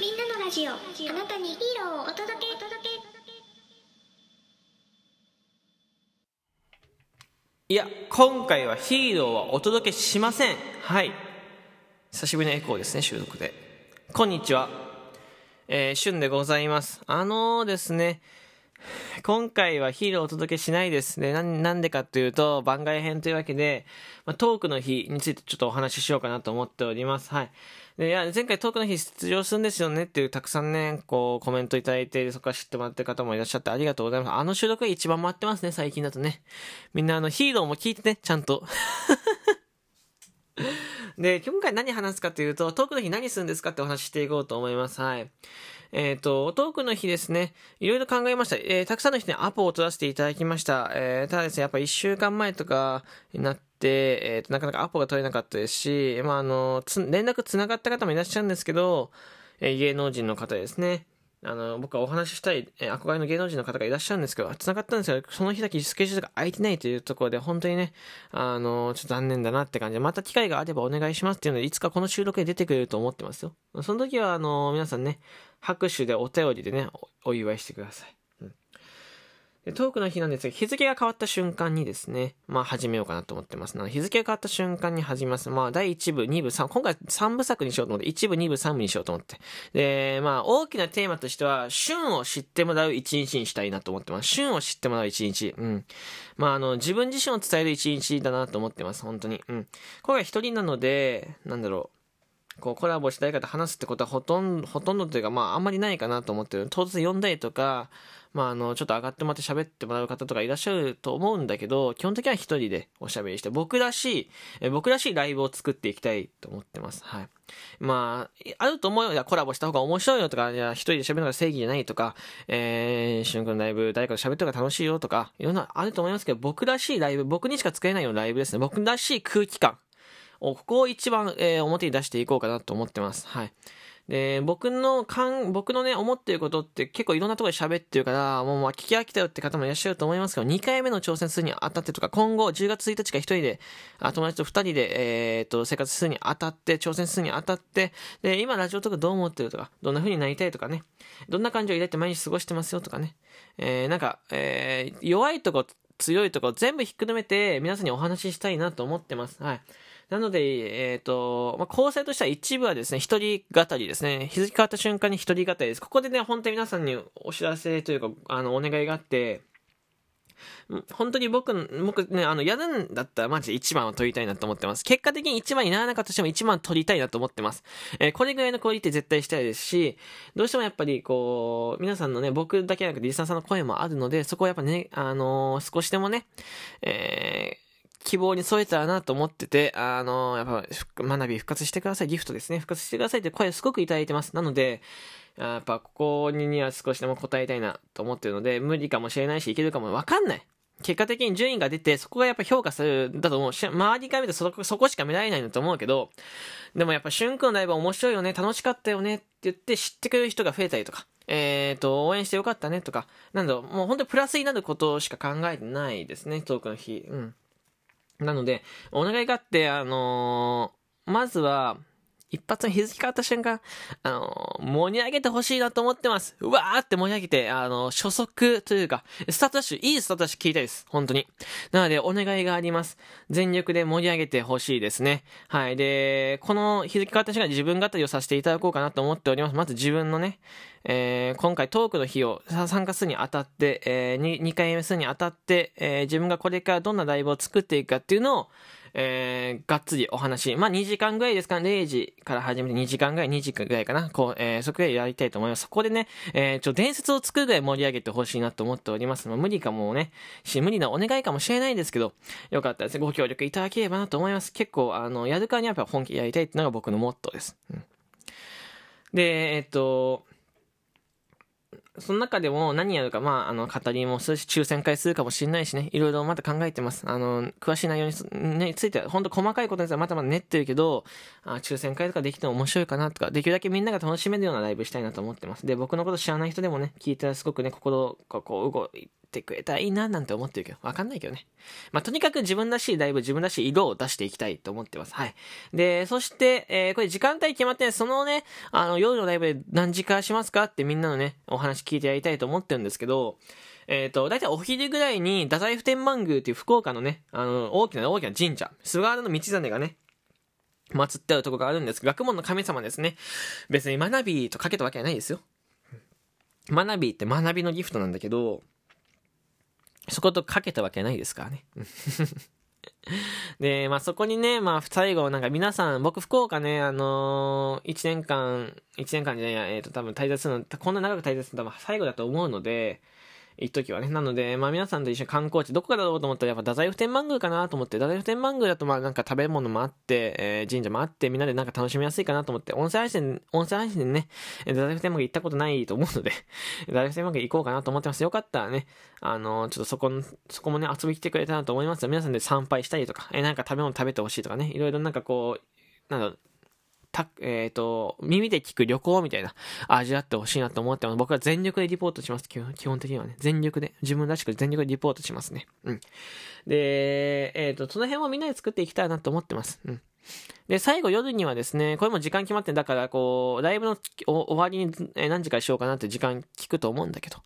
みんなのラジオあなたにヒーローをお届け届けいや、今回はヒーローはお届けしません。はい。久しぶりのエコーですね、収録で。こんにちは。えー、シュンでございます。あのーですね、今回はヒーローをお届けしないですね。ななんでかというと、番外編というわけで、まあ、トークの日についてちょっとお話ししようかなと思っております。はい。で、いや、前回トークの日出場するんですよねっていうたくさんね、こう、コメントいただいて、そこから知ってもらってる方もいらっしゃってありがとうございます。あの収録が一番回ってますね、最近だとね。みんなあの、ヒーローも聞いてね、ちゃんと。で、今回何話すかというと、トークの日何するんですかってお話ししていこうと思います。はい。えっ、と、トークの日ですね、いろいろ考えました。えー、たくさんの人にアポを取らせていただきました。えー、ただですね、やっぱ1週間前とかになって、えっ、と、なかなかアポが取れなかったですし、まあ、あの、つ連絡つながった方もいらっしゃるんですけど、え芸能人の方ですね。あの、僕はお話ししたい、え憧れの芸能人の方がいらっしゃるんですけど、繋がったんですけど、その日だけスケジュールが空いてないというところで、本当にね、あの、ちょっと残念だなって感じで、また機会があればお願いしますっていうので、いつかこの収録に出てくれると思ってますよ。その時は、あの、皆さんね、拍手でお便りでね、お祝いしてください。うんトークの日なんですが、日付が変わった瞬間にですね、まあ始めようかなと思ってます。な日付が変わった瞬間に始めます。まあ第1部、2部、3、今回3部作にしようと思って、1部、2部、3部にしようと思って。で、まあ大きなテーマとしては、旬を知ってもらう一日にしたいなと思ってます。旬を知ってもらう一日。うん。まああの、自分自身を伝える一日だなと思ってます。本当に。うん。今回一人なので、なんだろう。こうコラボしたい方話すってことはほとんど、ほとんどというか、まああんまりないかなと思ってる。当然呼んだりとか、まあ、あの、ちょっと上がってもらって喋ってもらう方とかいらっしゃると思うんだけど、基本的には一人でおしゃべりして、僕らしい、僕らしいライブを作っていきたいと思ってます。はい。まあ、あると思うよ。いや、コラボした方が面白いよとか、いや、一人で喋るのが正義じゃないとか、えー、しゅんくんライブ、誰かと喋った方が楽しいよとか、いろんなあると思いますけど、僕らしいライブ、僕にしか作れないようなライブですね。僕らしい空気感を、ここを一番、えー、表に出していこうかなと思ってます。はい。で、僕のん、僕のね、思っていることって結構いろんなところで喋ってるから、もうまあ聞き飽きたよって方もいらっしゃると思いますけど、2回目の挑戦するにあたってとか、今後10月1日か1人で、あ友達と2人で、えー、っと、生活するにあたって、挑戦するにあたって、で、今ラジオとかどう思ってるとか、どんな風になりたいとかね、どんな感情を抱いて毎日過ごしてますよとかね、えー、なんか、えー、弱いとこ、強いとこ全部ひっくるめて皆さんにお話ししたいなと思ってます。はい。なので、えっ、ー、と、まあ、構成としては一部はですね、一人語りですね。日付変わった瞬間に一人語りです。ここでね、本当に皆さんにお知らせというか、あの、お願いがあって、本当に僕、僕ね、あの、やるんだったらマジで1番を取りたいなと思ってます。結果的に1番にならなかったとしても1番取りたいなと思ってます。えー、これぐらいのクオリティ絶対したいですし、どうしてもやっぱりこう、皆さんのね、僕だけじゃなくてリスナーさんの声もあるので、そこはやっぱね、あのー、少しでもね、えー、希望に添えたらなと思ってて、あの、やっぱ、学び復活してください。ギフトですね。復活してくださいって声すごくいただいてます。なので、やっぱ、ここには少しでも答えたいなと思ってるので、無理かもしれないし、いけるかもわかんない。結果的に順位が出て、そこがやっぱ評価するんだと思う。周りから見てそこ、そこしか見られないんだと思うけど、でもやっぱ、俊君のライブ面白いよね、楽しかったよねって言って知ってくれる人が増えたりとか、えっ、ー、と、応援してよかったねとか、なんだろう、もう本当にプラスになることしか考えてないですね、トークの日。うん。なので、お願いがあって、あのー、まずは、一発の日付変わった瞬間、あの、盛り上げてほしいなと思ってます。うわーって盛り上げて、あの、初速というか、スタートダッシュ、いいスタートダッシュ聞いたいです。本当に。なので、お願いがあります。全力で盛り上げてほしいですね。はい。で、この日付変わった瞬間自分語りをさせていただこうかなと思っております。まず自分のね、えー、今回トークの日を参加するにあたって、えー、2, 2回目するにあたって、えー、自分がこれからどんなライブを作っていくかっていうのを、えー、がっつりお話、まあ、2時間ぐらいですかね、0時から始めて2時間ぐらい、2時間ぐらいかな、こう、えー、そこぐらいやりたいと思います。そこでね、えー、ちょ、伝説を作るぐらい盛り上げてほしいなと思っております。まあ、無理かもね、し、無理なお願いかもしれないんですけど、よかったですね、ご協力いただければなと思います。結構、あの、やるからにはやっぱ本気でやりたいっていうのが僕のモットーです。うん、で、えっと、その中でも何やるか、まあ、あの、語りもするし、抽選会するかもしれないしね、いろいろまた考えてます。あの、詳しい内容に、ついては、本当細かいことについてはまだまだ練ってるけど、あ抽選会とかできても面白いかなとか、できるだけみんなが楽しめるようなライブしたいなと思ってます。で、僕のこと知らない人でもね、聞いたらすごくね、心がこう動いってくれたらいいななんて思ってるけど、わかんないけどね。まあ、とにかく自分らしいライブ、自分らしい色を出していきたいと思ってます。はい。で、そして、えー、これ時間帯決まって、そのね、あの、夜のライブで何時間しますかってみんなのね、お話聞いてやりたいと思ってるんですけど、えっ、ー、と、だいたいお昼ぐらいに、太宰府天満宮っていう福岡のね、あの、大きな大きな神社、菅原道真がね、祀ってあるとこがあるんです学問の神様ですね。別に学びとかけたわけはないですよ。学びって学びのギフトなんだけど、そことかけたわけないですからね。で、まあそこにね、まあ最後なんか皆さん、僕福岡ね、あのー、1年間、1年間じゃないや、えっ、ー、と多分滞在するの、こんな長く滞在するの多分最後だと思うので、一時はね。なので、まあ皆さんと一緒に観光地、どこかだろうと思ったら、やっぱ太宰府天満宮かなと思って、太宰府天満宮だとまあなんか食べ物もあって、えー、神社もあって、みんなでなんか楽しみやすいかなと思って、温泉配信、温泉配信でね、太宰府天満宮行ったことないと思うので 太宰府天満宮行こうかなと思ってます。よかったらね、あのー、ちょっとそこ、そこもね、遊び来てくれたらと思います皆さんで参拝したりとか、えー、なんか食べ物食べてほしいとかね、いろいろなんかこう、なんだろう、た、えっ、ー、と、耳で聞く旅行みたいな味わってほしいなと思ってます。僕は全力でリポートします。基本基本的にはね。全力で。自分らしく全力でリポートしますね。うん。で、えっ、ー、と、その辺をみんなで作っていきたいなと思ってます。うん。で、最後夜にはですね、これも時間決まってんだから、こう、ライブの終わりに何時からしようかなって時間聞くと思うんだけど、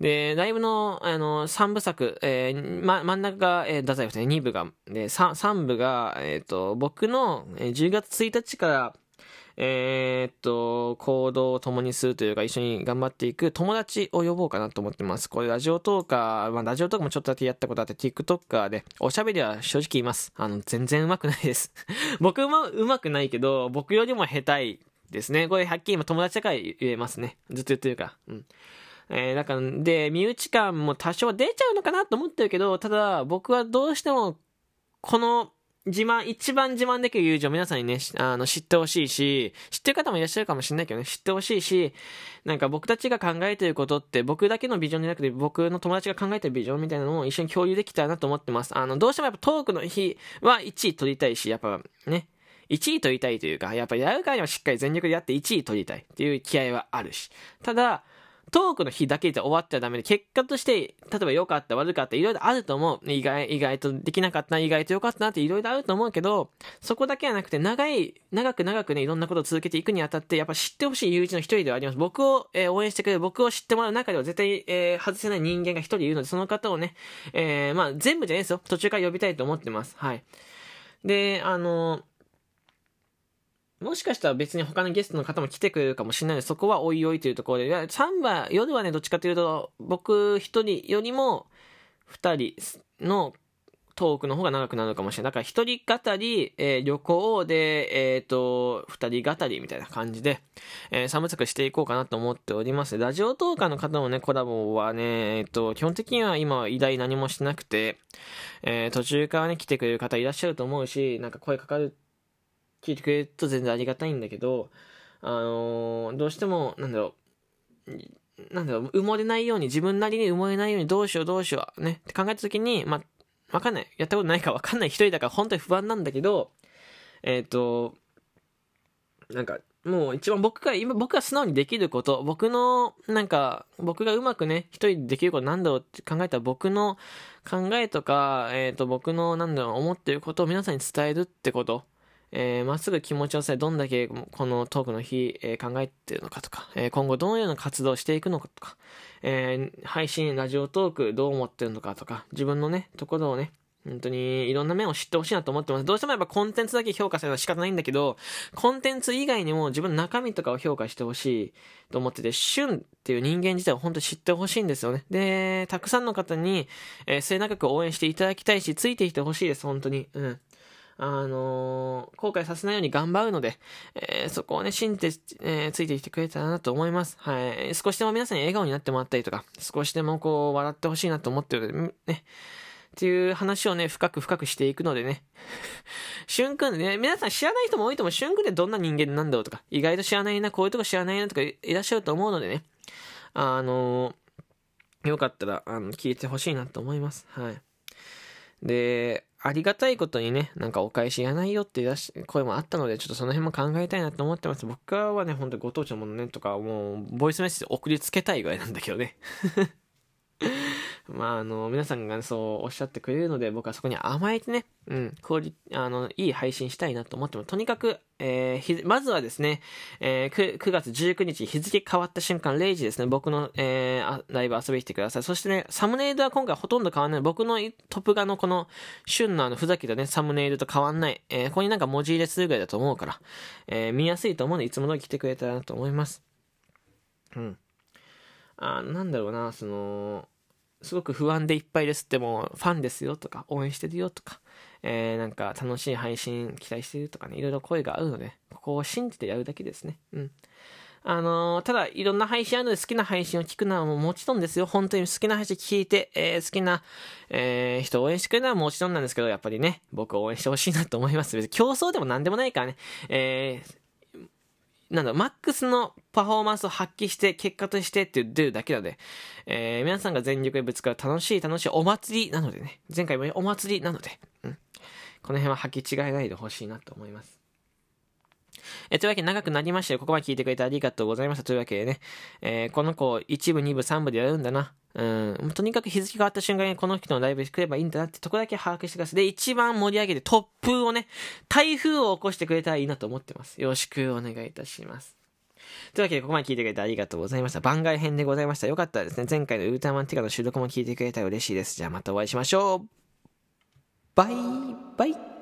で、ライブの、あの、3部作、えー、ま、真ん中が、えー、太宰府ですね、2部が、で、3, 3部が、えっ、ー、と、僕の、えー、10月1日から、えー、っと、行動を共にするというか、一緒に頑張っていく友達を呼ぼうかなと思ってます。これ、ラジオトーカー、まあ、ラジオトーカーもちょっとだけやったことあって、TikToker で、おしゃべりは正直言います。あの、全然上手くないです。僕も上手くないけど、僕よりも下手いですね。これ、はっきり今友達だから言えますね。ずっと言ってるから。うん。えー、だから、で、身内感も多少出ちゃうのかなと思ってるけど、ただ、僕はどうしても、この、自慢、一番自慢できる友情を皆さんにね、あの、知ってほしいし、知ってる方もいらっしゃるかもしれないけどね、知ってほしいし、なんか僕たちが考えてることって、僕だけのビジョンじゃなくて、僕の友達が考えてるビジョンみたいなのを一緒に共有できたらなと思ってます。あの、どうしてもやっぱトークの日は1位取りたいし、やっぱね、1位取りたいというか、やっぱやるからにはしっかり全力でやって1位取りたいっていう気合はあるし、ただ、トークの日だけで終わっちゃダメで、結果として、例えば良かった、悪かった、いろいろあると思う。意外、意外とできなかった、意外と良かったなっていろいろあると思うけど、そこだけはなくて、長い、長く長くね、いろんなことを続けていくにあたって、やっぱ知ってほしい友人の一人ではあります。僕を、えー、応援してくれる、僕を知ってもらう中では絶対、えー、外せない人間が一人いるので、その方をね、えー、まあ、全部じゃないですよ。途中から呼びたいと思ってます。はい。で、あのーもしかしたら別に他のゲストの方も来てくれるかもしれないので、そこはおいおいというところで、サンバ、夜はね、どっちかというと、僕一人よりも、二人のトークの方が長くなるかもしれない。だから一人語り、えー、旅行で、えっ、ー、と、二人語りみたいな感じで、えー、サム作していこうかなと思っております。ラジオトーカーの方もね、コラボはね、えっ、ー、と、基本的には今は偉大何もしなくて、えー、途中からね、来てくれる方いらっしゃると思うし、なんか声かかる聞いてくれると全然ありがたいんだけど、あのー、どうしても、なんだろう、なんだろう、埋もれないように、自分なりに埋もれないように、どうしようどうしよう、ね、って考えたときに、まあ、わかんない。やったことないかわかんない一人だから本当に不安なんだけど、えっ、ー、と、なんか、もう一番僕が、今僕が素直にできること、僕の、なんか、僕がうまくね、一人でできることなんだろうって考えたら僕の考えとか、えっ、ー、と、僕の、なんだろう、思ってることを皆さんに伝えるってこと。えー、まっすぐ気持ちをさえどんだけこのトークの日、えー、考えてるのかとか、えー、今後どのような活動をしていくのかとか、え配信、ラジオトークどう思ってるのかとか、自分のね、ところをね、本当にいろんな面を知ってほしいなと思ってます。どうしてもやっぱコンテンツだけ評価するのは仕方ないんだけど、コンテンツ以外にも自分の中身とかを評価してほしいと思ってて、旬っていう人間自体を本当に知ってほしいんですよね。で、たくさんの方に、えー、末永く応援していただきたいし、ついてきてほしいです、本当に。うん。あのー、後悔させないように頑張るので、えー、そこをね、信じて、えー、ついてきてくれたらなと思います。はい。少しでも皆さんに笑顔になってもらったりとか、少しでもこう、笑ってほしいなと思ってるので、ね。っていう話をね、深く深くしていくのでね。しゅんくんね、皆さん知らない人も多いと思う。しゅんくんってどんな人間なんだろうとか、意外と知らないな、こういうとこ知らないなとかいらっしゃると思うのでね。あのよかったら、あの、聞いてほしいなと思います。はい。で、ありがたいことにね、なんかお返しやないよって声もあったので、ちょっとその辺も考えたいなと思ってます。僕はね、ほんとご当地のものねとか、もう、ボイスメッセージ送りつけたいぐらいなんだけどね。まあ、あの、皆さんがそうおっしゃってくれるので、僕はそこに甘えてね、うん、クオリ、あの、いい配信したいなと思っても、とにかく、えー、まずはですね、えー、9, 9月19日日付変わった瞬間0時ですね、僕の、えー、ライブ遊びに来てください。そしてね、サムネイルは今回ほとんど変わらない。僕のトップ画のこの、旬のあの、ふざけたね、サムネイルと変わんない。えー、ここになんか文字入れするぐらいだと思うから、えー、見やすいと思うので、いつも通り来てくれたらなと思います。うん。あなんだろうな、その、すごく不安でいっぱいですっても、ファンですよとか、応援してるよとか、えー、なんか楽しい配信期待してるとかね、いろいろ声があるので、ここを信じてやるだけですね。うん。あのー、ただ、いろんな配信あるので好きな配信を聞くのはももちろんですよ。本当に好きな配信聞いて、えー、好きな、えー、人を応援してくれるのはもちろんなんですけど、やっぱりね、僕を応援してほしいなと思います。別に競争でも何でもないからね、えー、なんだマックスのパフォーマンスを発揮して、結果としてって出るだけなので、えー、皆さんが全力でぶつかる楽しい楽しいお祭りなのでね、前回もお祭りなので、うん。この辺は履き違えないでほしいなと思います。えというわけで長くなりましたよ。ここまで聞いてくれてありがとうございました。というわけでね、えー、この子、1部、2部、3部でやるんだな。うん、とにかく日付変わった瞬間にこの人のライブに来ればいいんだなってとこだけ把握してください。で、一番盛り上げて突風をね、台風を起こしてくれたらいいなと思ってます。よろしくお願いいたします。というわけで、ここまで聞いてくれてありがとうございました。番外編でございました。よかったらですね、前回のウルトラマンティカの収録も聞いてくれたら嬉しいです。じゃあまたお会いしましょう。バイバイ。